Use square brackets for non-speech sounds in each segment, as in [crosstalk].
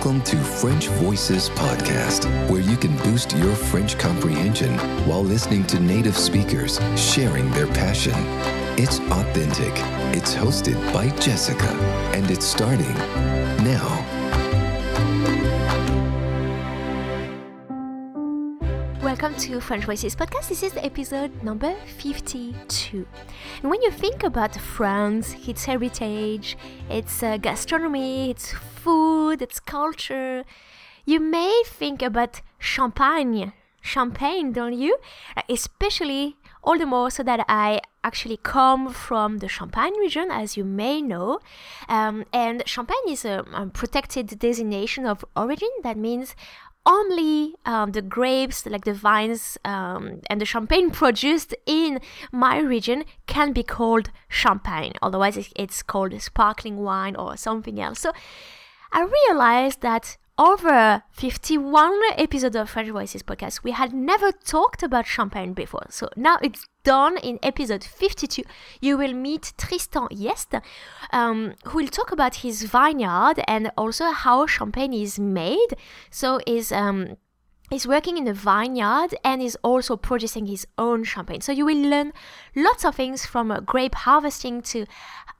Welcome to French Voices Podcast, where you can boost your French comprehension while listening to native speakers sharing their passion. It's authentic, it's hosted by Jessica, and it's starting now. Welcome to French Voices Podcast. This is episode number 52. And when you think about France, its heritage, its uh, gastronomy, its food, its culture, you may think about champagne. Champagne, don't you? Uh, Especially all the more so that I actually come from the Champagne region, as you may know. Um, and Champagne is a, a protected designation of origin. That means only um, the grapes, like the vines um, and the champagne [laughs] produced in my region, can be called champagne. Otherwise, it's called sparkling wine or something else. So I realized that over 51 episodes of French Voices podcast, we had never talked about champagne before. So now it's done in episode 52. You will meet Tristan Yest, um, who will talk about his vineyard and also how champagne is made. So is um, He's working in a vineyard and is also producing his own champagne. So you will learn lots of things from uh, grape harvesting to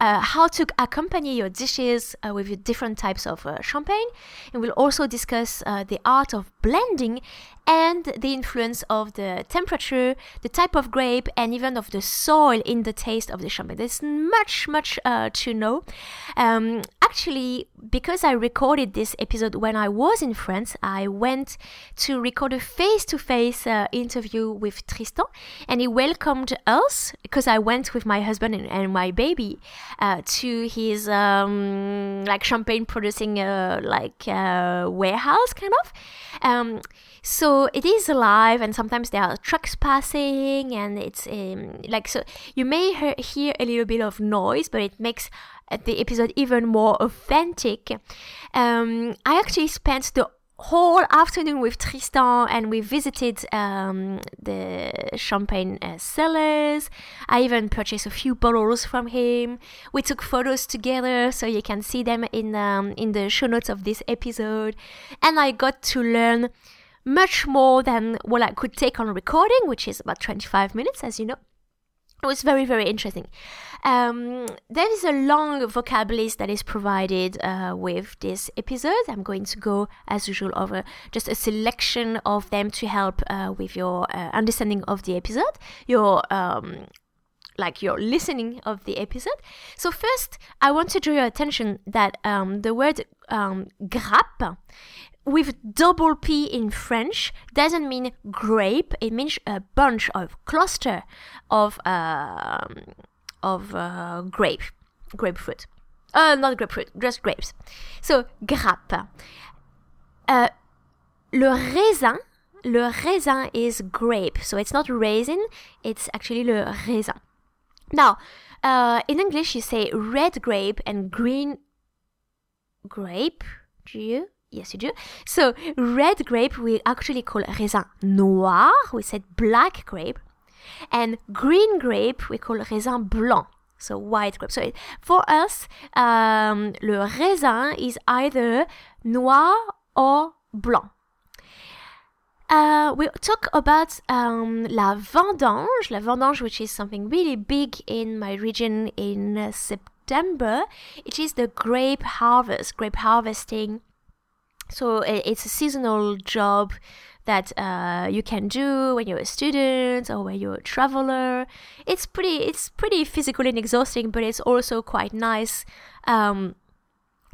uh, how to accompany your dishes uh, with your different types of uh, champagne. And we'll also discuss uh, the art of blending and the influence of the temperature, the type of grape, and even of the soil in the taste of the champagne. There's much, much uh, to know. Um, actually, because I recorded this episode when I was in France, I went to record a face to face interview with Tristan, and he welcomed us because I went with my husband and, and my baby uh, to his um, like champagne producing uh, like uh, warehouse kind of. Um, so it is alive, and sometimes there are trucks passing, and it's um, like so. You may he- hear a little bit of noise, but it makes the episode even more authentic. Um, I actually spent the whole afternoon with Tristan and we visited um, the champagne uh, cellars. I even purchased a few bottles from him. We took photos together so you can see them in um, in the show notes of this episode. And I got to learn much more than what I could take on recording, which is about 25 minutes, as you know. It was very, very interesting. Um, there is a long vocab list that is provided uh, with this episode. I'm going to go, as usual, over just a selection of them to help uh, with your uh, understanding of the episode, your um, like your listening of the episode. So first, I want to draw your attention that um, the word um, grappe with double P in French doesn't mean grape. It means a bunch of cluster of um, of uh, grape, grapefruit. Uh, not grapefruit, just grapes. So grappe. Uh, le raisin, le raisin is grape. So it's not raisin, it's actually le raisin. Now, uh, in English, you say red grape and green grape. Do you? Yes, you do. So, red grape we actually call raisin noir. We said black grape. And green grape we call raisin blanc. So, white grape. So, for us, um, le raisin is either noir or blanc. Uh, we talk about um, la vendange, la vendange, which is something really big in my region in uh, September. It is the grape harvest, grape harvesting. So it's a seasonal job that uh, you can do when you're a student or when you're a traveler. It's pretty, it's pretty physical and exhausting, but it's also quite nice. Um,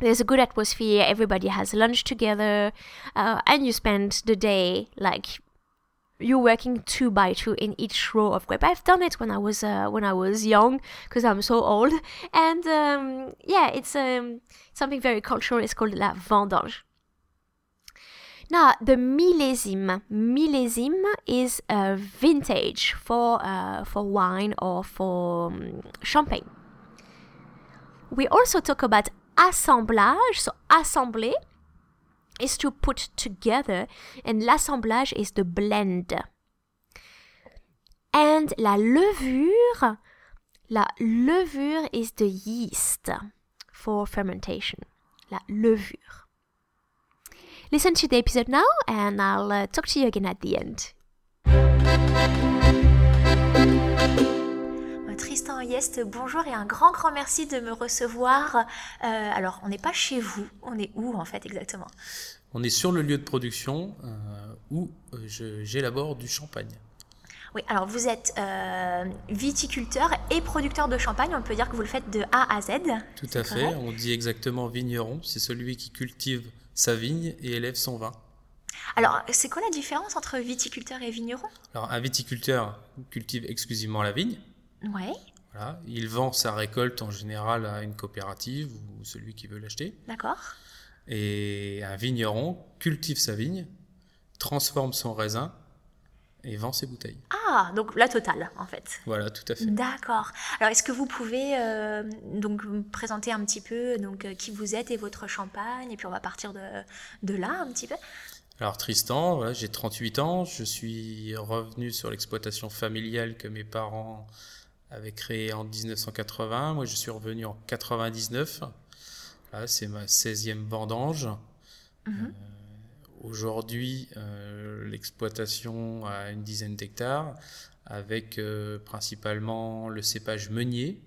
there's a good atmosphere everybody has lunch together uh, and you spend the day like you're working two by two in each row of grape i've done it when i was uh, when i was young because i'm so old and um, yeah it's um, something very cultural it's called la vendange now the millésime millésime is a vintage for uh, for wine or for um, champagne we also talk about assemblage. So, assembler is to put together, and l'assemblage is the blend. And la levure, la levure is the yeast for fermentation. La levure. Listen to the episode now, and I'll uh, talk to you again at the end. Tristan Yest, bonjour et un grand grand merci de me recevoir. Euh, alors, on n'est pas chez vous, on est où en fait exactement? On est sur le lieu de production euh, où euh, j'élabore du champagne. Oui, alors vous êtes viticulteur et producteur de champagne, on peut dire que vous le faites de A à Z. Tout à fait, on dit exactement vigneron, c'est celui qui cultive sa vigne et élève son vin. Alors, c'est quoi la différence entre viticulteur et vigneron? Alors, un viticulteur cultive exclusivement la vigne. Ouais. Voilà. Il vend sa récolte en général à une coopérative ou celui qui veut l'acheter. D'accord. Et un vigneron cultive sa vigne, transforme son raisin et vend ses bouteilles. Ah, donc la totale en fait. Voilà, tout à fait. D'accord. Alors est-ce que vous pouvez euh, donc me présenter un petit peu donc euh, qui vous êtes et votre champagne? Et puis on va partir de, de là un petit peu. Alors Tristan, voilà, j'ai 38 ans, je suis revenu sur l'exploitation familiale que mes parents avaient créée en 1980. Moi, je suis revenu en 99. Là, c'est ma 16e vendange. Mhm. Euh, aujourd'hui, euh, l'exploitation a une dizaine d'hectares avec euh, principalement le cépage meunier,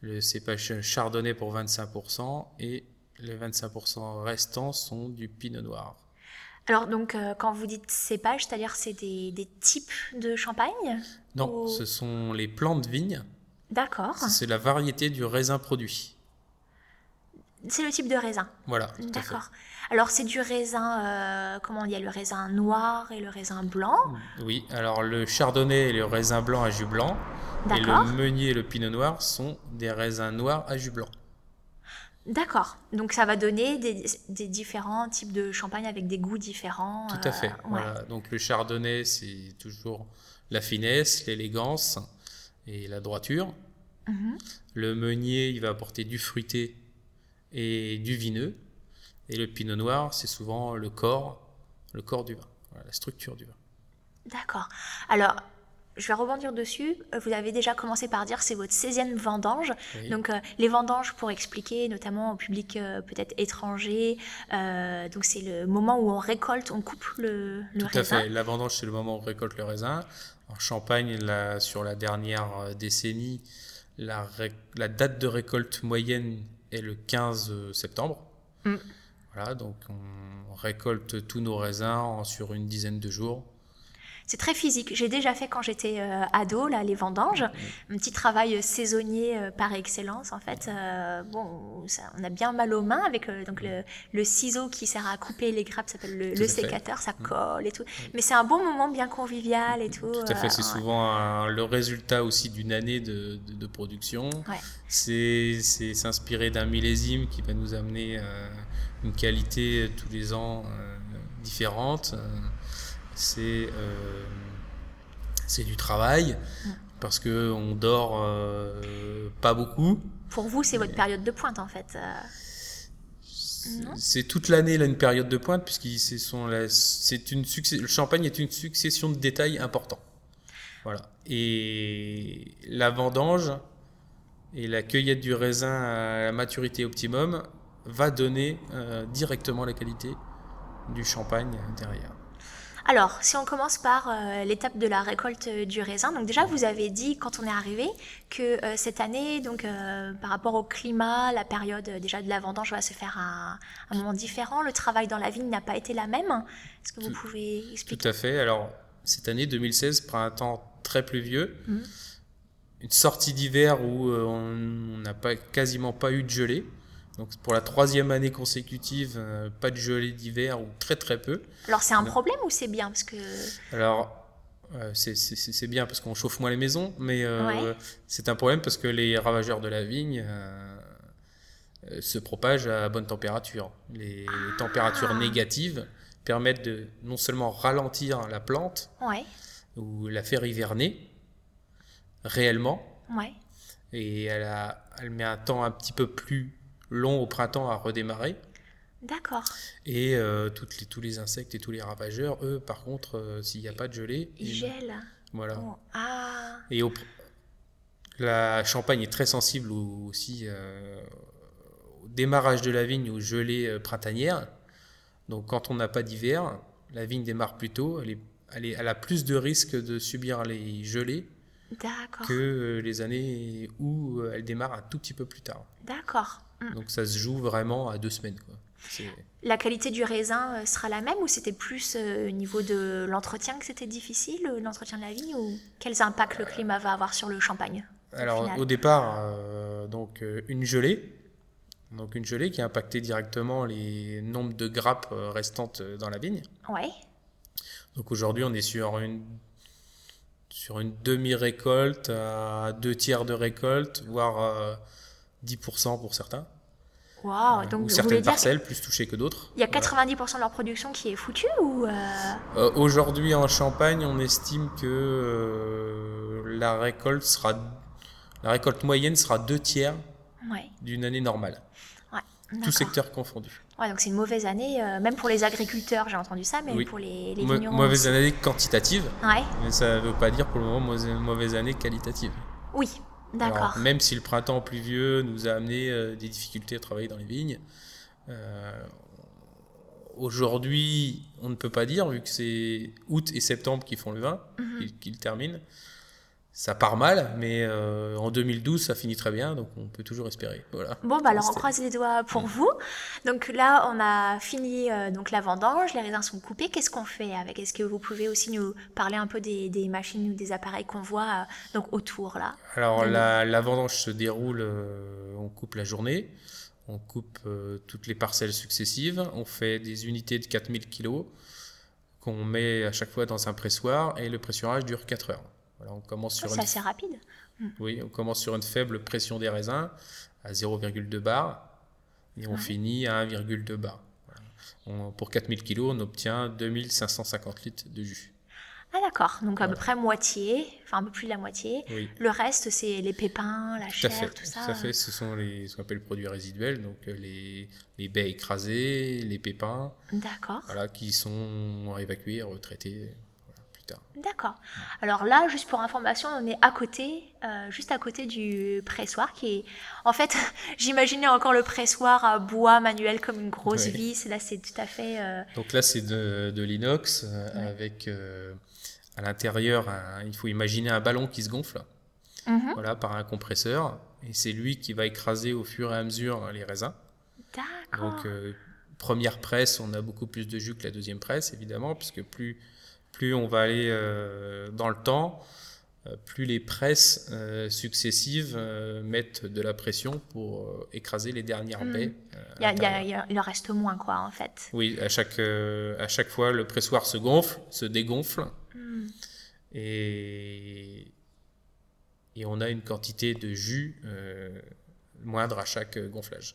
le cépage chardonnay pour 25% et les 25% restants sont du pinot noir. Alors, donc, euh, quand vous dites cépage, c'est-à-dire c'est des, des, types de champagne Non, ce sont les plantes de vigne. D'accord. C'est la variété du raisin produit. C'est le type de raisin. Voilà. D'accord. Alors, c'est du raisin, euh, comment on dit, le raisin noir et le raisin blanc Oui, alors le chardonnay et le raisin blanc à jus blanc. Et le meunier et le pinot noir sont des raisins noirs à jus blanc. D'accord. Donc ça va donner des, différents types de champagne avec des goûts différents. Tout à fait. Euh, Donc le chardonnay, c'est toujours la finesse, l'élégance et la droiture. Mhm. Le meunier, il va apporter du fruité et du vineux. Et le pinot noir, c'est souvent le corps, le corps du vin, la structure du vin. D'accord. Alors, je vais rebondir dessus. Euh, vous avez déjà commencé par dire c'est votre 16e vendange. Donc euh, les vendanges, pour expliquer notamment au public euh, peut-être étranger, donc c'est le moment où on récolte, on coupe le, le Tout à fait. La vendange, c'est le moment où on récolte le raisin. En Champagne, sur la dernière décennie, la, la, date de récolte moyenne est le 15 septembre. Mm. Voilà, donc on récolte tous nos raisins sur une dizaine de jours. C'est très physique. J'ai déjà fait quand j'étais euh, ado, là, les vendanges. Un petit travail saisonnier euh, par excellence, en fait. Euh, bon, on a bien mal aux mains avec donc le, ciseau qui sert à couper les grappes, s'appelle le, sécateur, ça mm. colle et tout. Mais c'est un bon moment bien convivial et tout. Tout à fait, c'est souvent le résultat aussi d'une année de, production. C'est s'inspirer d'un millésime qui va nous amener une qualité tous les ans différente c'est euh, c'est du travail parce que on dort euh, pas beaucoup. Pour vous, c'est votre période de pointe en fait. Euh. C'est toute l'année là une période de pointe puisque c'est une le champagne est une succession de détails importants. Voilà. Et la vendange et la cueillette du raisin à la maturité optimum va donner directement la qualité du champagne derrière. Alors, si on commence par euh, l'étape de la récolte euh, du raisin, donc déjà vous avez dit quand on est arrivé que euh, cette année, donc par rapport au climat, la période déjà de la vendange va se faire à, un moment différent. Le travail dans la vigne n'a pas été la même. Est-ce que vous pouvez expliquer? Tout à fait. Alors cette année 2016, printemps très pluvieux, mmh. une sortie d'hiver où on n'a pas quasiment pas eu de gelée. Donc pour la troisième année consécutive, euh, pas de gelée d'hiver ou très très peu. Alors c'est un problème ou c'est bien? Parce que Alors euh, c'est bien parce qu'on chauffe moins les maisons, mais euh, c'est un problème parce que les ravageurs de la vigne se propagent à bonne température. Les, températures négatives permettent de non seulement ralentir la plante ou la faire hiverner réellement, et elle, a, elle met un temps un petit peu plus long au printemps à redémarrer. D'accord. Et euh, toutes les, tous les insectes et tous les ravageurs, eux, par contre, euh, s'il n'y a pas de gelée. Ils gèlent. Voilà. Oh, ah. Et au, la Champagne est très sensible aussi euh, au démarrage de la vigne, aux gelées printanières. Donc quand on n'a pas d'hiver, la vigne démarre plus tôt, elle, est, elle, est- elle a plus de risques de subir les gelées que les années où elle démarre un tout petit peu plus tard. D'accord. Mm. Donc ça se joue vraiment à deux semaines. Quoi. La qualité du raisin euh, sera la même ou c'était plus euh, au niveau de l'entretien que c'était difficile, euh, l'entretien de la vigne ou quels impacts le climat va avoir sur le champagne Alors au départ, euh, donc une gelée, donc une gelée qui a impacté directement les nombres de grappes restantes dans la vigne. Ouais. Donc aujourd'hui, on est sur une sur une demi-récolte à deux tiers de récolte, voire euh, 10% pour certains. Waouh. Donc Ou certaines parcelles plus touchées que d'autres. y a Voilà. 90% de leur production qui est foutue ou euh, Euh, Aujourd'hui en Champagne, on estime que euh, la récolte sera la récolte moyenne sera deux tiers Ouais. d'une année normale, Ouais. tout secteur confondu. Ouais, donc c'est une mauvaise année, euh, même pour les agriculteurs, j'ai entendu ça, mais Oui. pour les, les vignerons. mauvaise année quantitative, mais ça ne veut pas dire pour le moment mauvaise année qualitative. Oui. D'accord. Même si le printemps pluvieux nous a amené euh, des difficultés à travailler dans les vignes, euh, aujourd'hui, on ne peut pas dire, vu que c'est août et septembre qui font le vin, qui le terminent. Ça part mal, mais euh, en 2012, ça finit très bien, donc on peut toujours espérer. Voilà. Bon, bah alors on croise les doigts pour vous. Donc là, on a fini euh, donc la vendange, les raisins sont coupés. Qu'est-ce qu'on fait avec? Est-ce que vous pouvez aussi nous parler un peu des, des machines ou des appareils qu'on voit euh, donc autour là? Alors la, la vendange se déroule, on coupe la journée, on coupe toutes les parcelles successives, on fait des unités de 4000 kg qu'on met à chaque fois dans un pressoir et le pressurage dure 4 heures. Voilà, on commence sur C'est une, assez rapide. oui, on commence sur une faible pression des raisins à 0,2 bar et on Ouais. finit à 1,2 bar. Voilà. On- pour 4000 kg, on obtient 2550 litres de jus. Ah d'accord, donc à peu près moitié, enfin un peu plus de la moitié. Oui. Le reste, c'est les pépins, la Tout chair, fait, tout ça. tout à fait. Ce sont les, ce qu'on appelle les produits résiduels, donc euh, les, les baies écrasées, les pépins, D'accord, voilà, qui sont évacués, retraités d'accord. Alors là, juste pour information, on est à côté, euh, juste à côté du pressoir qui est... En fait, [laughs] j'imaginais encore le pressoir à bois manuel comme une grosse Oui. vis. Là, c'est tout à fait... euh, Donc là, c'est de, de l'inox euh, avec euh, à l'intérieur, un- il faut imaginer un ballon qui se gonfle, mhm. voilà, par un compresseur, et c'est lui qui va écraser au fur et à mesure les raisins. D'accord. Donc, première presse, on a beaucoup plus de jus que la deuxième presse, évidemment, puisque plus, plus on va aller euh, dans le temps, euh, plus les presses euh, successives mettent de la pression pour écraser les dernières Mm. baies. Il y a- il y a- l'intérieur. il y a- il en reste moins, quoi, en fait. Oui, à chaque, à chaque fois, le pressoir se gonfle, se dégonfle, Hmm. et, et on a une quantité de jus euh, moindre à chaque gonflage.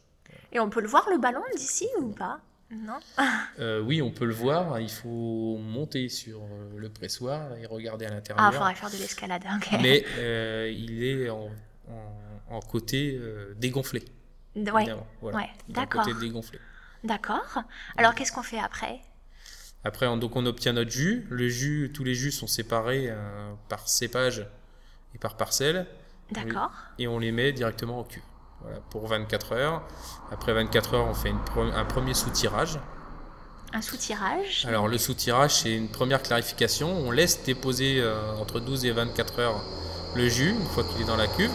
Et on peut le voir, le ballon, d'ici, ou pas? Non [laughs] Euh, oui, on peut le voir. Il faut monter sur euh, le pressoir et regarder à Ah, il l'intérieur. faudrait faire de l'escalade. Mais [laughs] euh, il est en, en- en côté euh, dégonflé. Voilà. ouais, d'accord. côté dégonflé. d'accord. Alors, qu'est-ce qu'on fait après? Après, on, donc on obtient notre jus. Le jus, tous les jus sont séparés par cépage et par parcelle, D'accord. et on les met directement en cuve. Voilà, pour 24 heures. Après 24 heures, on fait une pre- un premier soutirage. Un soutirage. Alors le soutirage, c'est une première clarification. On laisse déposer euh, entre 12 et 24 heures le jus, une fois qu'il est dans la cuve.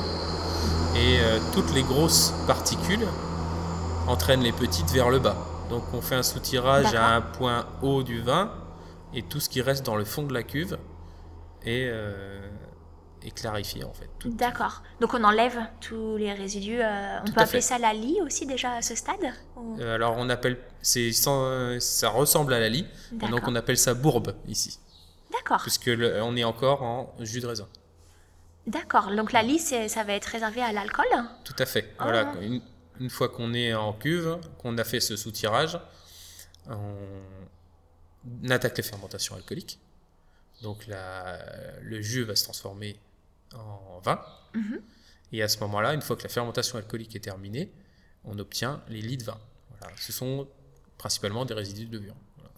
Et euh, toutes les grosses particules entraînent les petites vers le bas. Donc on fait un soutirage à un point haut du vin et tout ce qui reste dans le fond de la cuve est, euh, est clarifié en fait. D'accord. Donc, on enlève tous les résidus. euh, on Tout peut appeler fait. ça la lie aussi, déjà, à ce stade Ou- Euh, alors on appelle, c'est sans- ça ressemble à la lie, et donc on appelle ça bourbe ici, D'accord. puisque le- on est encore en jus de raisin. D'accord. Donc, la lie, ça va être réservé à l'alcool? Tout à fait. Voilà, une, une fois qu'on est en cuve, qu'on a fait ce soutirage, on attaque les fermentations alcooliques. Donc la- le jus va se transformer en vin. Mhm. Et à ce moment-là, une fois que la fermentation alcoolique est terminée, on obtient les lits de vin. Voilà. Ce sont principalement des résidus de levure. Voilà.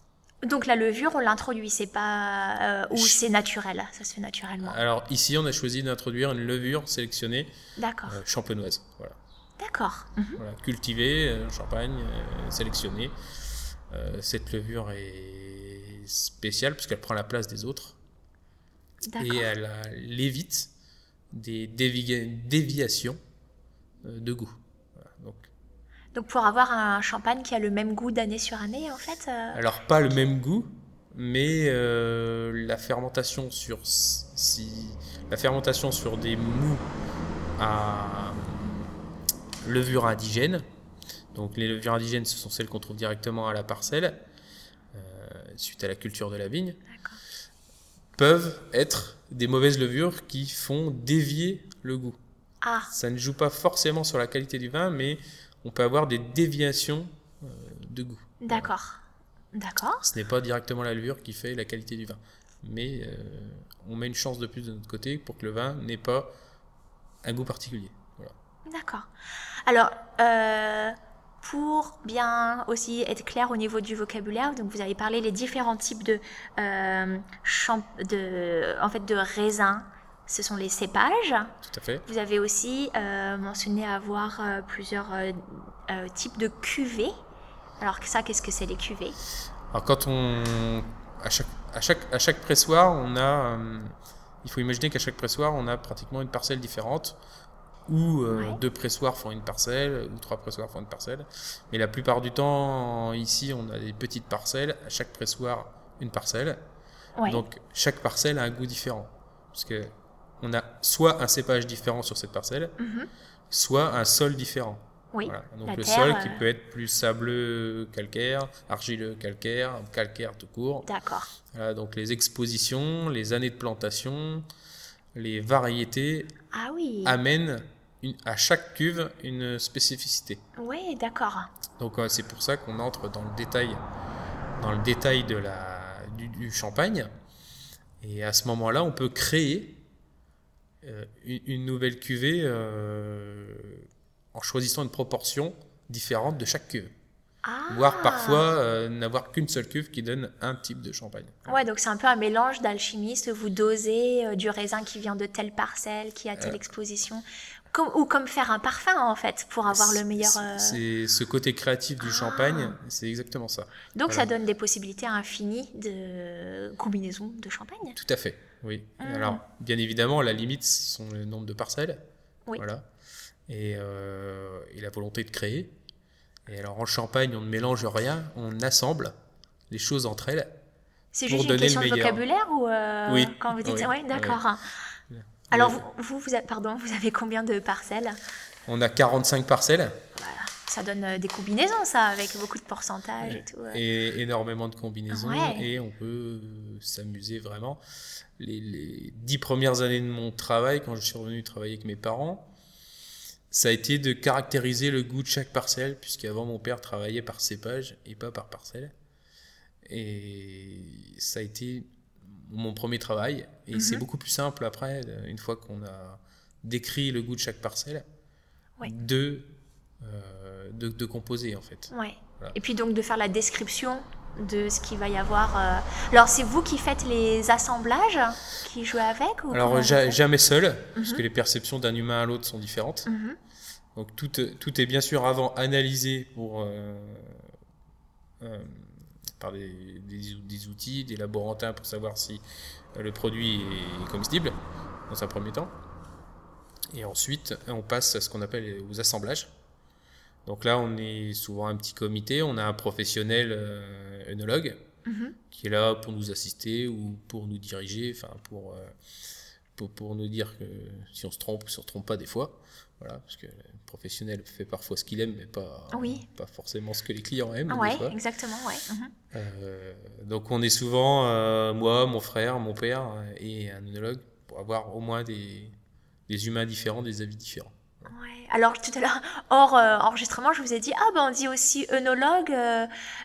Donc, la levure, on l'introduit, c'est pas. euh, ou c'est naturel, ça se fait naturellement. Alors ici, on a choisi d'introduire une levure sélectionnée euh, champenoise. Voilà. D'accord. Mhm. Voilà, cultivé, euh, Champagne, euh, sélectionné. Euh, cette levure est spéciale parce qu'elle prend la place des autres et D'accord. elle, euh, elle évite des dévi- déviations euh, de goût. Voilà, donc, Donc pour avoir un champagne qui a le même goût d'année sur année, en fait. euh, alors pas le même goût, mais euh, la fermentation sur si la fermentation sur des mous à levure indigène. Donc les levures indigènes, ce sont celles qu'on trouve directement à la parcelle, euh, suite à la culture de la vigne. Peuvent être des mauvaises levures qui font dévier le goût. Ah, Ça ne joue pas forcément sur la qualité du vin, mais on peut avoir des déviations euh, de goût. d'accord. D'accord. Ce n'est pas directement la levure qui fait la qualité du vin. Mais euh, on met une chance de plus de notre côté pour que le vin n'ait pas un goût particulier. Voilà. D'accord. Alors, euh, pour bien aussi être clair au niveau du vocabulaire, donc vous avez parlé les différents types de, euh, champ- de, en fait, de raisins. Ce sont les cépages. Tout à fait. Vous avez aussi euh, mentionné avoir euh, plusieurs types de cuvées. Alors ça, qu'est-ce que c'est les cuvées? Alors quand on... À chaque, à chaque, à chaque pressoir, on a... il faut imaginer qu'à chaque pressoir, on a pratiquement une parcelle différente. Ou euh, Ouais. deux pressoirs font une parcelle, ou trois pressoirs font une parcelle. Mais la plupart du temps, ici, on a des petites parcelles. À chaque pressoir, une parcelle. Ouais. Donc chaque parcelle a un goût différent. Parce que on a soit un cépage différent sur cette parcelle, Mhm. soit un sol différent. Oui. Voilà. Donc la le terre, sol qui euh, peut être plus sableux calcaire, argileux calcaire, calcaire tout court. D'accord. Voilà, donc les expositions, les années de plantation, les variétés Ah oui. amènent une- à chaque cuve une spécificité. Oui, d'accord. Donc euh, c'est pour ça qu'on entre dans le détail, dans le détail de la, du, du champagne. Et à ce moment-là, on peut créer euh, une, une nouvelle cuvée euh, en choisissant une proportion différente de chaque cuve. Ah. Voire parfois euh, n'avoir qu'une seule cuve qui donne un type de champagne. Ouais, donc c'est un peu un mélange d'alchimiste. Vous dosez euh, du raisin qui vient de telle parcelle, qui a telle Euh. exposition. Comme, ou comme faire un parfum, en fait, pour avoir le meilleur. C'est- euh, C'est ce côté créatif du Ah. champagne, c'est exactement ça. Donc ça donne des possibilités infinies de combinaisons de champagne. Tout à fait, oui. Mm. Alors, bien évidemment, la limite, ce sont le nombre de parcelles. Oui. Voilà. Et, et la volonté de créer. Et alors, en Champagne, on ne mélange rien, on assemble les choses entre elles. C'est juste une question de vocabulaire ou euh, Oui, quand vous dites oui, d'accord. Alors vous, vous, vous avez, pardon, vous avez combien de parcelles? On a 45 parcelles Voilà, ça donne euh, des combinaisons, ça, avec beaucoup de pourcentage et tout. et énormément de combinaisons. Ouais. Et on peut euh, s'amuser vraiment. Les, les dix premières années de mon travail, quand je suis revenu travailler avec mes parents, ça a été de caractériser le goût de chaque parcelle, puisqu'avant mon père travaillait par cépage et pas par parcelle. Et ça a été mon premier travail. Et c'est Mhm. beaucoup plus simple après, euh, une fois qu'on a décrit le goût de chaque parcelle, Ouais. de, euh, de, de composer en fait. Ouais. Voilà. Et puis donc de faire la description de ce qu'il va y avoir. euh. Alors c'est vous qui faites les assemblages, qui jouez avec ou Alors jamais seul, parce Mhm. que les perceptions d'un humain à l'autre sont différentes. Mhm. Donc tout, euh, tout est bien sûr avant analysé pour, euh, euh, par des, des, des outils, des laborantins pour savoir si le produit est comestible, dans un premier temps. Et ensuite, on passe à ce qu'on appelle aux assemblages. Donc là, on est souvent un petit comité, on a un professionnel euh, œnologue Mhm. qui est là pour nous assister ou pour nous diriger, enfin pour, euh, pour, pour nous dire que si on se trompe ou si on se trompe pas des fois. Voilà, parce que le professionnel fait parfois ce qu'il aime, mais pas, Oui. pas forcément ce que les clients aiment. des Ouais, fois. exactement, ouais. Mhm. Euh, donc on est souvent, euh, moi, mon frère, mon père et un œnologue pour avoir au moins des, des humains différents, des avis différents. Alors tout à l'heure, hors euh, enregistrement, je vous ai dit ah ben on dit aussi œnologue.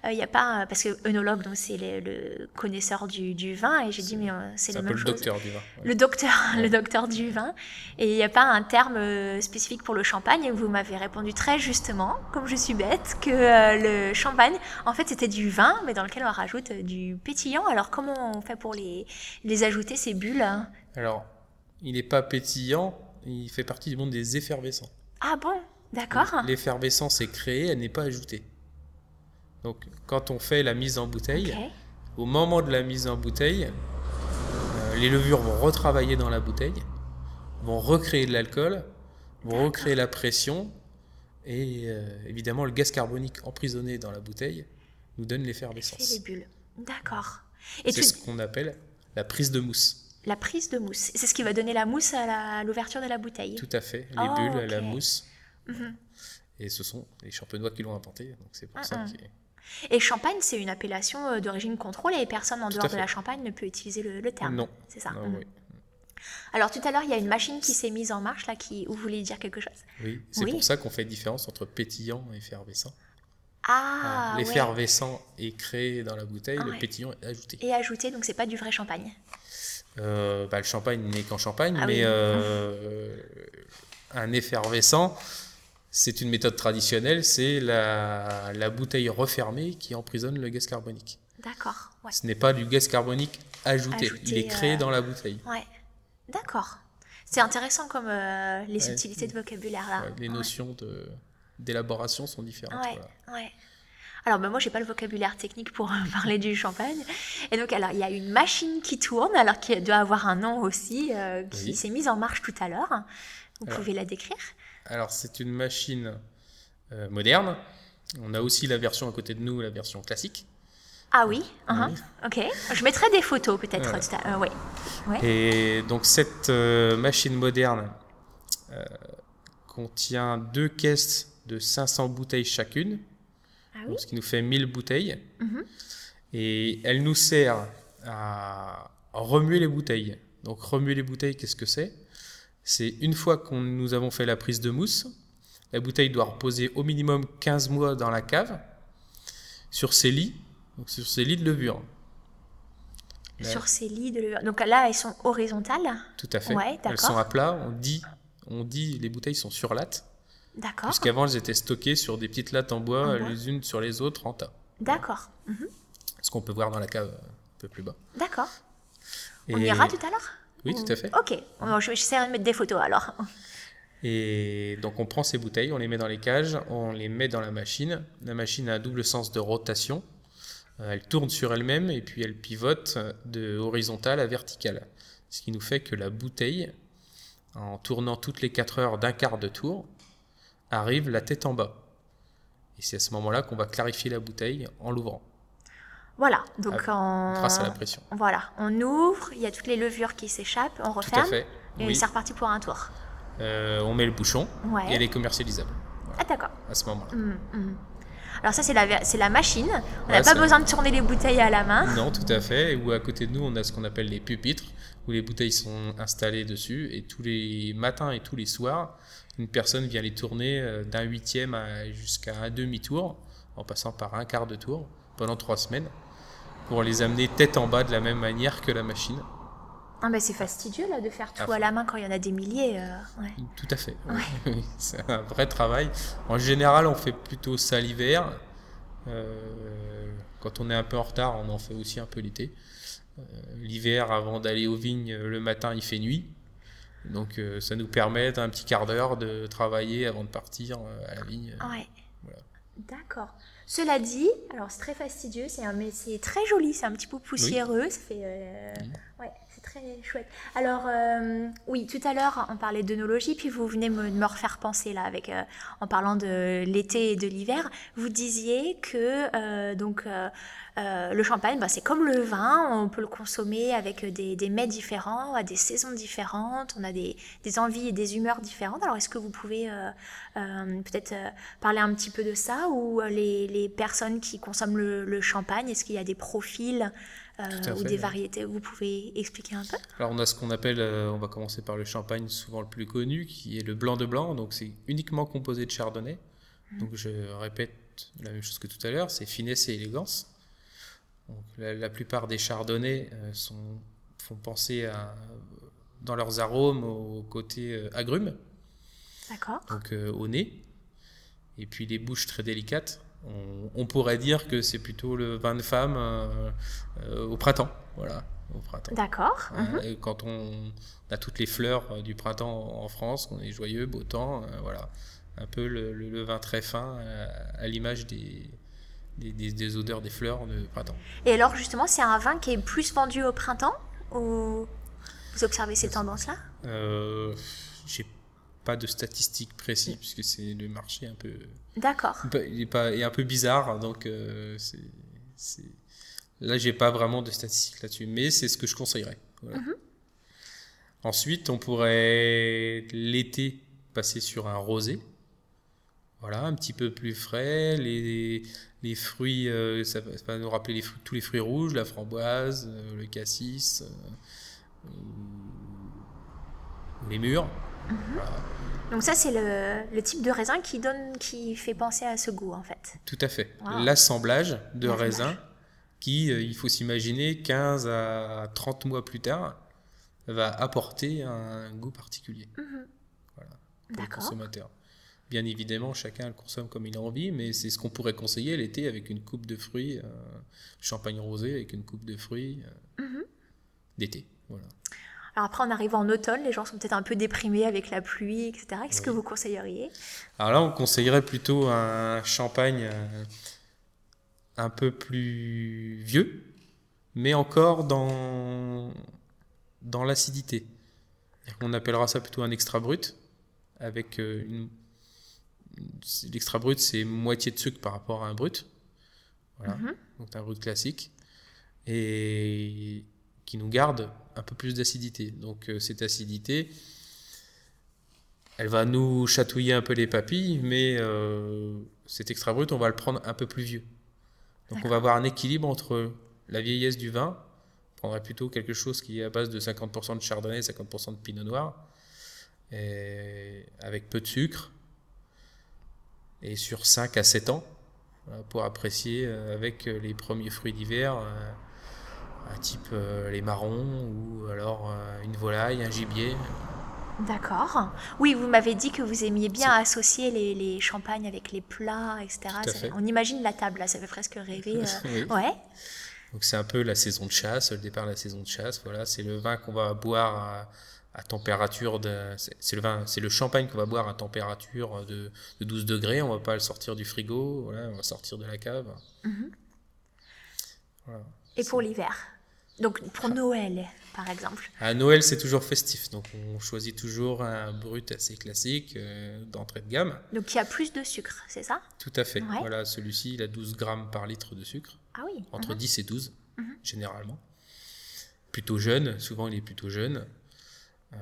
Il y a pas parce que œnologue donc c'est le, le connaisseur du, du vin et j'ai dit mais euh, c'est la même le chose. docteur du vin. ouais. Le docteur, [laughs] Ouais. le docteur du vin. Et il n'y a pas un terme euh, spécifique pour le champagne. Et vous m'avez répondu très justement, comme je suis bête, que euh, le champagne, en fait, c'était du vin, mais dans lequel on rajoute euh, du pétillant. Alors, comment on fait pour les, les ajouter, ces bulles hein? Alors, il n'est pas pétillant, il fait partie du monde des effervescents. Ah bon D'accord. L'effervescence est créée, elle n'est pas ajoutée. Donc, quand on fait la mise en bouteille, au moment de la mise en bouteille, euh, les levures vont retravailler dans la bouteille, vont recréer de l'alcool, vont recréer la pression, et euh, évidemment, le gaz carbonique emprisonné dans la bouteille nous donne C'est l'effervescence. les bulles. D'accord. C'est tu... ce qu'on appelle la prise de mousse. La prise de mousse, c'est ce qui va donner la mousse à la- l'ouverture de la bouteille. Tout à fait. Les Oh, bulles, la mousse. Mhm. Et ce sont les champenois qui l'ont inventé. Donc c'est pour Ah, ça ah. que. Et Champagne, c'est une appellation euh, d'origine contrôlée et personne en Tout dehors de la Champagne ne peut utiliser le, le terme. Non. C'est ça. Non, Mhm. oui. Alors tout à l'heure, il y a une machine qui s'est mise en marche là, qui vous voulez dire quelque chose Oui, c'est Oui. pour ça qu'on fait différence entre pétillant et effervescent. Ah. L'effervescent est créé dans la bouteille, Ah le ouais. pétillant est ajouté. Et ajouté, donc c'est pas du vrai champagne. Euh, bah, le champagne n'est qu'en champagne, Ah mais oui. euh, un effervescent, c'est une méthode traditionnelle, c'est la, la bouteille refermée qui emprisonne le gaz carbonique. D'accord. Ouais. Ce n'est pas du gaz carbonique ajouté, Ajouté, il est créé euh, dans la bouteille. Ouais. D'accord. C'est intéressant comme les Ouais. subtilités de vocabulaire là. Les notions d'élaboration sont différentes. Ouais, voilà. Alors, ben, moi, j'ai pas le vocabulaire technique pour euh, [laughs] parler du champagne. Et donc, alors, il y a une machine qui tourne, alors qui doit avoir un nom aussi, euh, qui Oui. s'est mise en marche tout à l'heure. Vous Alors. pouvez la décrire? Alors, c'est une machine euh, moderne. On a aussi la version à côté de nous, la version classique. Ah oui, uhum, Oui. ok. Je mettrai des photos peut-être. Euh, ouais. Ouais. Et donc, cette machine moderne contient deux caisses de 500 bouteilles chacune, Ah oui, donc, ce qui nous fait 1000 bouteilles. Mhm. Et elle nous sert à remuer les bouteilles. Donc, remuer les bouteilles, qu'est-ce que c'est? C'est une fois que nous avons fait la prise de mousse, la bouteille doit reposer au minimum 15 mois dans la cave, sur ses lits, donc sur ses lits de levure. Là, sur ces lits de levure. Donc là, elles sont horizontales? Tout à fait. Ouais, elles sont à plat, on dit, on dit les bouteilles sont sur latte, D'accord. puisqu'avant elles étaient stockées sur des petites lattes en bois, En bois. les unes sur les autres en tas. D'accord. Mhm. Ce qu'on peut voir dans la cave euh, un peu plus bas. D'accord. On ira tout à l'heure? Oui, tout à fait. Ok. Bon, je vais essayer de mettre des photos alors. Et donc on prend ces bouteilles, on les met dans les cages, on les met dans la machine. La machine a un double sens de rotation. Euh, Elle tourne sur elle-même et puis elle pivote de horizontale à verticale. Ce qui nous fait que la bouteille, en tournant toutes les 4 heures d'un quart de tour, arrive la tête en bas. Et c'est à ce moment-là qu'on va clarifier la bouteille en l'ouvrant, Voilà. Donc en... Ah, grâce à la pression. Voilà. On ouvre, il y a toutes les levures qui s'échappent, on Tout à referme. fait. Et Oui. c'est reparti pour un tour. Euh, on met le bouchon Ouais. et elle est commercialisable Ah d'accord. à ce moment-là. Mhm, mhm. Alors ça c'est la, machine. On n'a Ouais, pas besoin de tourner les bouteilles à la main. Non, tout à fait. Ou à côté de nous, on a ce qu'on appelle les pupitres, où les bouteilles sont installées dessus. Et tous les matins et tous les soirs, une personne vient les tourner euh, d'un huitième à- jusqu'à un demi-tour, en passant par un quart de tour, pendant trois semaines, pour les amener tête en bas de la même manière que la machine. Ah bah c'est fastidieux là de faire tout À à la main quand il y en a des milliers. euh, ouais. Tout à fait. [laughs] C'est un vrai travail. En général, on fait plutôt ça l'hiver. Euh, quand on est un peu en retard, on en fait aussi un peu l'été. Euh, l'hiver, avant d'aller aux vignes, le matin, il fait nuit. Donc, ça nous permet d'un petit quart d'heure de travailler avant de partir à la vigne. Ouais. Voilà. D'accord. Cela dit, alors c'est très fastidieux, c'est un, mais c'est très joli, c'est un petit peu poussiéreux, ça fait, ouais, chouette. Alors euh, oui, tout à l'heure on parlait d'œnologie, puis vous venez me, me refaire penser là avec, euh, en parlant de l'été et de l'hiver, vous disiez que euh, donc euh, le champagne, bah, c'est comme le vin, on peut le consommer avec des, des mets différents, à des saisons différentes, on a des, des envies et des humeurs différentes. Alors est-ce que vous pouvez euh, euh, peut-être parler un petit peu de ça ou les, les personnes qui consomment le, le champagne, est-ce qu'il y a des profils ou des ouais. variétés? Vous pouvez expliquer un peu? Alors, on a ce qu'on appelle, on va commencer par le champagne, souvent le plus connu, qui est le blanc de blanc. Donc, c'est uniquement composé de chardonnay. Donc, je répète la même chose que tout à l'heure c'est finesse et élégance. Donc, la, la plupart des chardonnays euh, sont, font penser à, dans leurs arômes au côté euh, agrumes, D'accord donc euh, au nez. Et puis les bouches très délicates. On, on pourrait dire que c'est plutôt le vin de femme au printemps. Voilà, au printemps. D'accord. Hein, Mhm. quand on a toutes les fleurs euh, du printemps en France, qu'on est joyeux, beau temps, euh, voilà. Un peu le, le- le vin très fin, à l'image des, des, des- des odeurs des fleurs de printemps. Et alors, justement, c'est un vin qui est plus vendu au printemps ou vous observez ces tendances-là? Euh, J'ai pas de statistiques précises puisque c'est le marché un peu, D'accord. il est pas, il est un peu bizarre donc euh, c'est, c'est- là j'ai pas vraiment de statistiques là-dessus, mais c'est ce que je conseillerais. voilà. Ensuite, on pourrait l'été passer sur un rosé. Voilà, un petit peu plus frais. Les, les fruits, euh, ça, va- nous rappeler les fruits- tous les fruits rouges, la framboise, euh, le cassis, euh, les mûres. Donc ça, c'est le, le type de raisin qui donne, qui fait penser à ce goût, en fait. Tout à fait. Wow. L'assemblage de raisins qui, il faut s'imaginer, 15 à 30 mois plus tard, va apporter un goût particulier voilà, pour le consommateur. Bien évidemment, chacun le consomme comme il a envie, mais c'est ce qu'on pourrait conseiller l'été avec une coupe de fruits, euh, champagne rosé avec une coupe de fruits euh, Mhm. d'été. Voilà. Alors après, on arrive en automne, les gens sont peut-être un peu déprimés avec la pluie, etc. Qu'est-ce que vous conseilleriez? Alors là, on conseillerait plutôt un champagne euh, un peu plus vieux, mais encore dans, dans l'acidité. Qu'on appellera ça plutôt un extra brut, avec une... L'extra brut, c'est moitié de sucre par rapport à un brut. Voilà, Mhm. donc un brut classique. Et qui nous garde un peu plus d'acidité. Donc euh, cette acidité, elle va nous chatouiller un peu les papilles, mais euh, cet extra brut, on va le prendre un peu plus vieux. Donc on va avoir un équilibre entre la vieillesse du vin, on prendrait plutôt quelque chose qui est à base de 50% de chardonnay, 50% de pinot noir, et avec peu de sucre, et sur 5 à 7 ans, voilà, pour apprécier euh, avec euh, les premiers fruits d'hiver, euh, un type euh, les marrons, ou alors euh, une volaille, un gibier. D'accord. Oui, vous m'avez dit que vous aimiez bien associer les, les champagnes avec les plats, etc. Ça-. On imagine la table, là, ça fait presque rêver. [laughs] euh. Oui. Ouais. Donc c'est un peu la saison de chasse, le départ de la saison de chasse. Voilà, c'est le vin qu'on va boire à, à température de, c'est le vin, c'est le champagne qu'on va boire à température de, de 12 degrés. On va pas le sortir du frigo, voilà, on va sortir de la cave. Voilà. Et pour l'hiver Donc pour Noël, par exemple. À Noël, c'est toujours festif, donc on choisit toujours un brut assez classique euh, d'entrée de gamme. Donc il y a plus de sucre, c'est ça? Tout à fait. Ouais. Voilà, celui-ci, il a 12 grammes par litre de sucre. Ah oui. entre mhm. 10 et 12, généralement. Plutôt jeune, souvent il est plutôt jeune. Euh,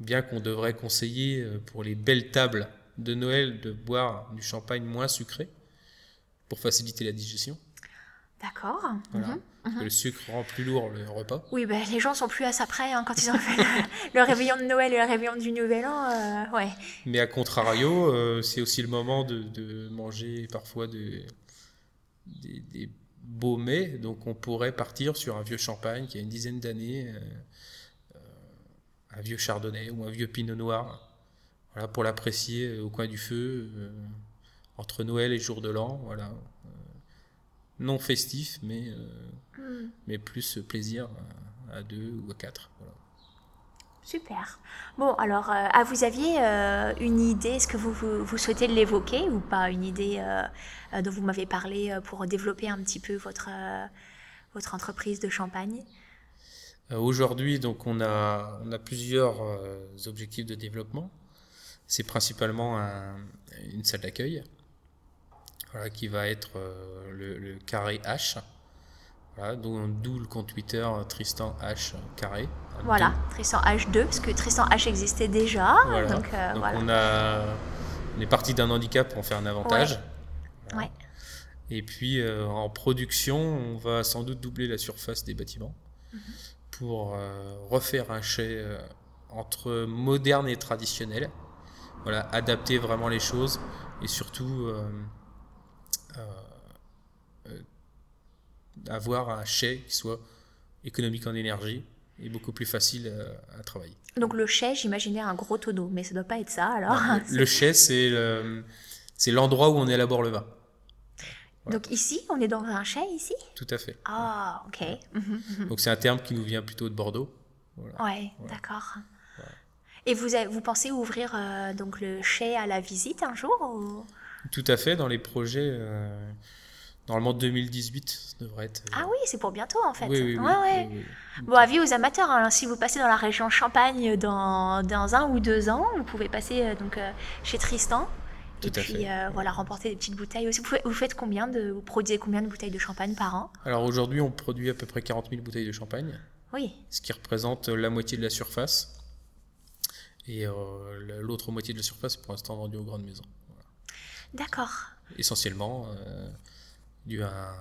bien qu'on devrait conseiller euh, pour les belles tables de Noël de boire du champagne moins sucré pour faciliter la digestion. D'accord. Voilà. mhm. Que le sucre rend plus lourd le repas. Oui, ben, les gens sont plus à ça près hein, quand ils ont fait le, [laughs] le réveillon de Noël et le réveillon du Nouvel An. euh, ouais. Mais à contrario, euh, c'est aussi le moment de, de manger parfois de- des, des beaux mets. Donc on pourrait partir sur un vieux champagne qui a une dizaine d'années, euh, un vieux chardonnay ou un vieux pinot noir, voilà, pour l'apprécier euh, au coin du feu, euh, entre Noël et jour de l'an. Voilà. Euh, non festif, mais, euh, mais plus plaisir à, à deux ou à quatre. Voilà. Super. Bon, alors, euh, ah, vous aviez euh, une idée, est-ce que vous, vous, vous souhaitez l'évoquer ou pas Une idée euh, dont vous m'avez parlé pour développer un petit peu votre, votre entreprise de champagne? Aujourd'hui, donc, on a, on a plusieurs euh, objectifs de développement. C'est principalement un- une salle d'accueil voilà, qui va être euh, le, le carré H. Voilà, d'où le compte Twitter euh, Tristan H carré. Voilà. Tristan H2, parce que Tristan H existait déjà. Voilà. Donc, euh, Donc, voilà. on, a, on est parti d'un handicap pour en faire un avantage. Ouais. Et puis euh, en production, on va sans doute doubler la surface des bâtiments pour euh, refaire un chai euh, entre moderne et traditionnel. Voilà, adapter vraiment les choses et surtout euh, avoir un chai qui soit économique en énergie et beaucoup plus facile à travailler. Donc le chai, j'imaginais un gros tonneau, mais ça doit pas être ça alors. Le, le chai, c'est le- c'est l'endroit où on élabore le vin. Donc ici, on est dans un chai ici? Tout à fait. Ah, ok. Mhm, mhm. Donc c'est un terme qui nous vient plutôt de Bordeaux. Voilà. Ouais, d'accord. Et vous, avez- vous pensez ouvrir euh, donc le chai à la visite un jour ou... Tout à fait, dans les projets, euh, Normalement 2018 devrait être. Ah oui, c'est pour bientôt en fait. Oui, oui, oui, ouais, ouais. Bon, avis aux amateurs, hein, si vous passez dans la région Champagne dans, dans un ou deux ans, vous pouvez passer euh, donc euh, chez Tristan. Tout et à puis fait. euh, voilà, remporter des petites bouteilles aussi. Vous, faites- vous faites combien de, vous produisez combien de bouteilles de champagne par an? Alors aujourd'hui, on produit à peu près 40 000 bouteilles de champagne, Oui. ce qui représente la moitié de la surface. Et euh, la- l'autre moitié de la surface est pour l'instant vendue aux grandes maisons. Voilà. D'accord. Essentiellement euh, dû, à,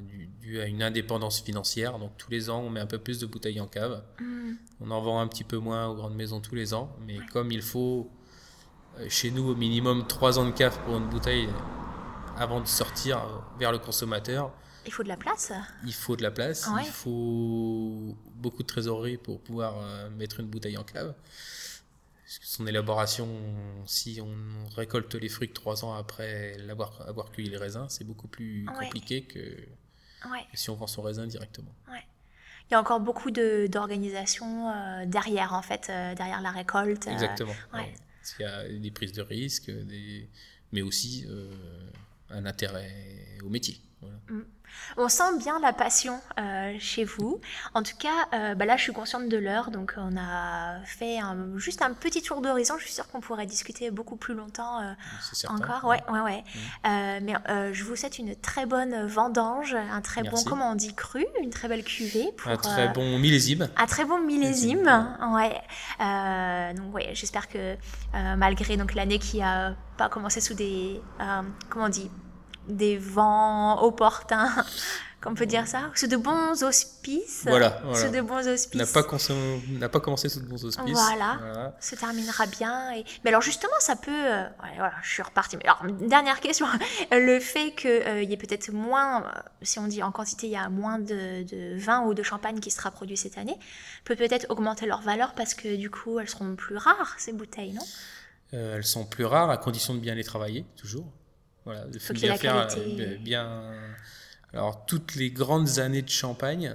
dû- dû à une indépendance financière. Donc tous les ans, on met un peu plus de bouteilles en cave. Hmm. On en vend un petit peu moins aux grandes maisons tous les ans. Mais comme il faut euh, chez nous au minimum 3 ans de cave pour une bouteille avant de sortir euh, vers le consommateur, Il faut de la place il faut de la place, Ouais. il faut beaucoup de trésorerie pour pouvoir euh, mettre une bouteille en cave. Son élaboration, si on récolte les fruits trois ans après l'avoir avoir cueilli les raisins, c'est beaucoup plus Ouais. compliqué que Ouais. que si on vend son raisin directement. Il y a encore beaucoup de- d'organisation euh, derrière, en fait, euh, derrière la récolte. euh, Exactement. ouais. Il y a des prises de risques, mais aussi euh, un intérêt au métier. Voilà. On sent bien la passion euh, chez vous. En tout cas, euh, bah là, je suis consciente de l'heure, donc on a fait un- juste un petit tour d'horizon. Je suis sûre qu'on pourrait discuter beaucoup plus longtemps euh, encore. Ouais, ouais, ouais. Euh, mais je vous souhaite une très bonne vendange, un très bon, comment on dit, cru, une très belle cuvée pour. Un très bon millésime. un très bon millésime, Millésime. ouais. Donc ouais, j'espère que malgré donc l'année qui a pas commencé sous des comment on dit des vents opportuns, [laughs] qu'on peut dire ça, sous de bons auspices. Voilà, voilà. Sous de bons auspices. N'a pas, n'a pas commencé sous de bons auspices. Voilà. se terminera bien. Et... Mais alors justement, ça peut... euh, voilà, je suis repartie. Mais alors, dernière question. [laughs] Le fait qu'il y ait peut-être moins, euh, si on dit en quantité, il y a moins de, de vin ou de champagne qui sera produit cette année, peut peut-être augmenter leur valeur parce que du coup, elles seront plus rares, ces bouteilles, non? Euh, elles sont plus rares à condition de bien les travailler, toujours. Voilà, Faut y ait bien la faire qualité. euh, bien. Alors, toutes les grandes années de champagne,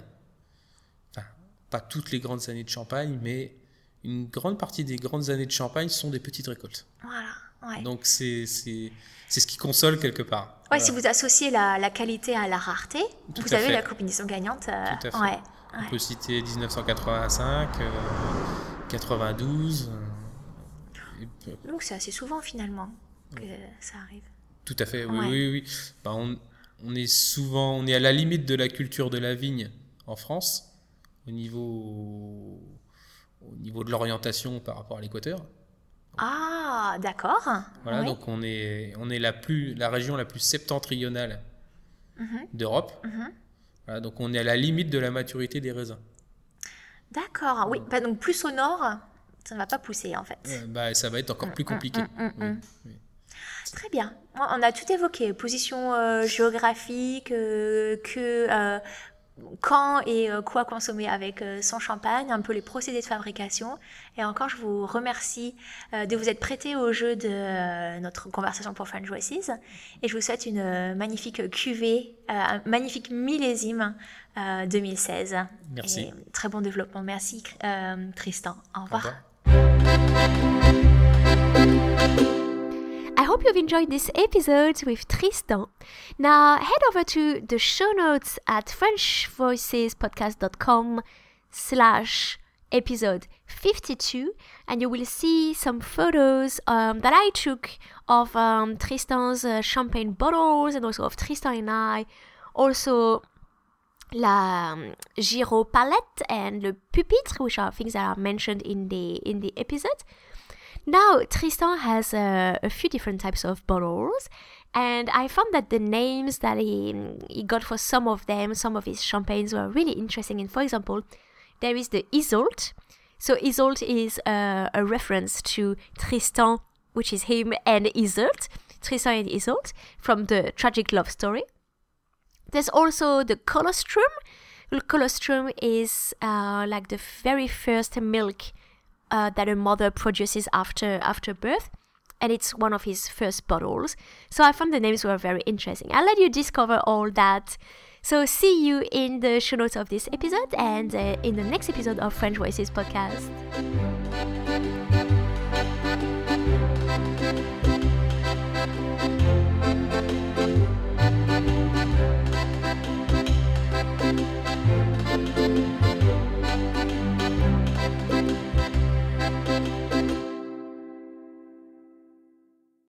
enfin, pas toutes les grandes années de champagne, mais une grande partie des grandes années de champagne sont des petites récoltes. Voilà, ouais. Donc, c'est ce qui console quelque part. Ouais, Voilà. si vous associez la, la qualité à la rareté, Tout vous avez fait. la combinaison gagnante. euh, Tout à fait. Ouais, On ouais. peut citer 1985, euh, 92. euh, et Donc c'est assez souvent finalement que ça arrive. Tout à fait, oui, Ouais. oui, oui. Ben, on, on est souvent, on est à la limite de la culture de la vigne en France, au niveau, au niveau de l'orientation par rapport à l'équateur. Ah, d'accord. Voilà, Ouais. donc on est, on est la plus, la région la plus septentrionale Mhm. d'Europe. Mhm. Voilà, donc on est à la limite de la maturité des raisins. D'accord, oui. Bah, donc plus au nord, ça ne va pas pousser en fait. Euh, bah, ça va être encore plus compliqué. mm, mm, Oui, mm. oui. Très bien. On a tout évoqué, position euh, géographique, euh, que euh, quand et quoi consommer avec son champagne, un peu les procédés de fabrication. Et encore, je vous remercie de vous être prêté au jeu de notre conversation pour French Voices. Et je vous souhaite une magnifique cuvée, un magnifique millésime euh, 2016. Merci. Et très bon développement. Merci Tristan. Au Au revoir. Hope you've enjoyed this episode with Tristan. Now head over to the show notes at frenchvoicespodcast.com slash episode 52 and you will see some photos um, that I took of um, Tristan's uh, champagne bottles and also of Tristan and I. Also la um, gyro palette and the pupitre, which are things that are mentioned in the in the episode. Now, Tristan has uh, a few different types of bottles, and I found that the names that he, he got for some of them, some of his champagnes were really interesting. And for example, there is the Isolt. So, Isolt is uh, a reference to Tristan, which is him, and Isolt, Tristan and Isolt, from the tragic love story. There's also the colostrum. Colostrum is uh, like the very first milk uh, that a mother produces after after birth, and it's one of his first bottles. So I found the names were very interesting. I'll let you discover all that. So see you in the show notes of this episode and uh, in the next episode of French Voices podcast.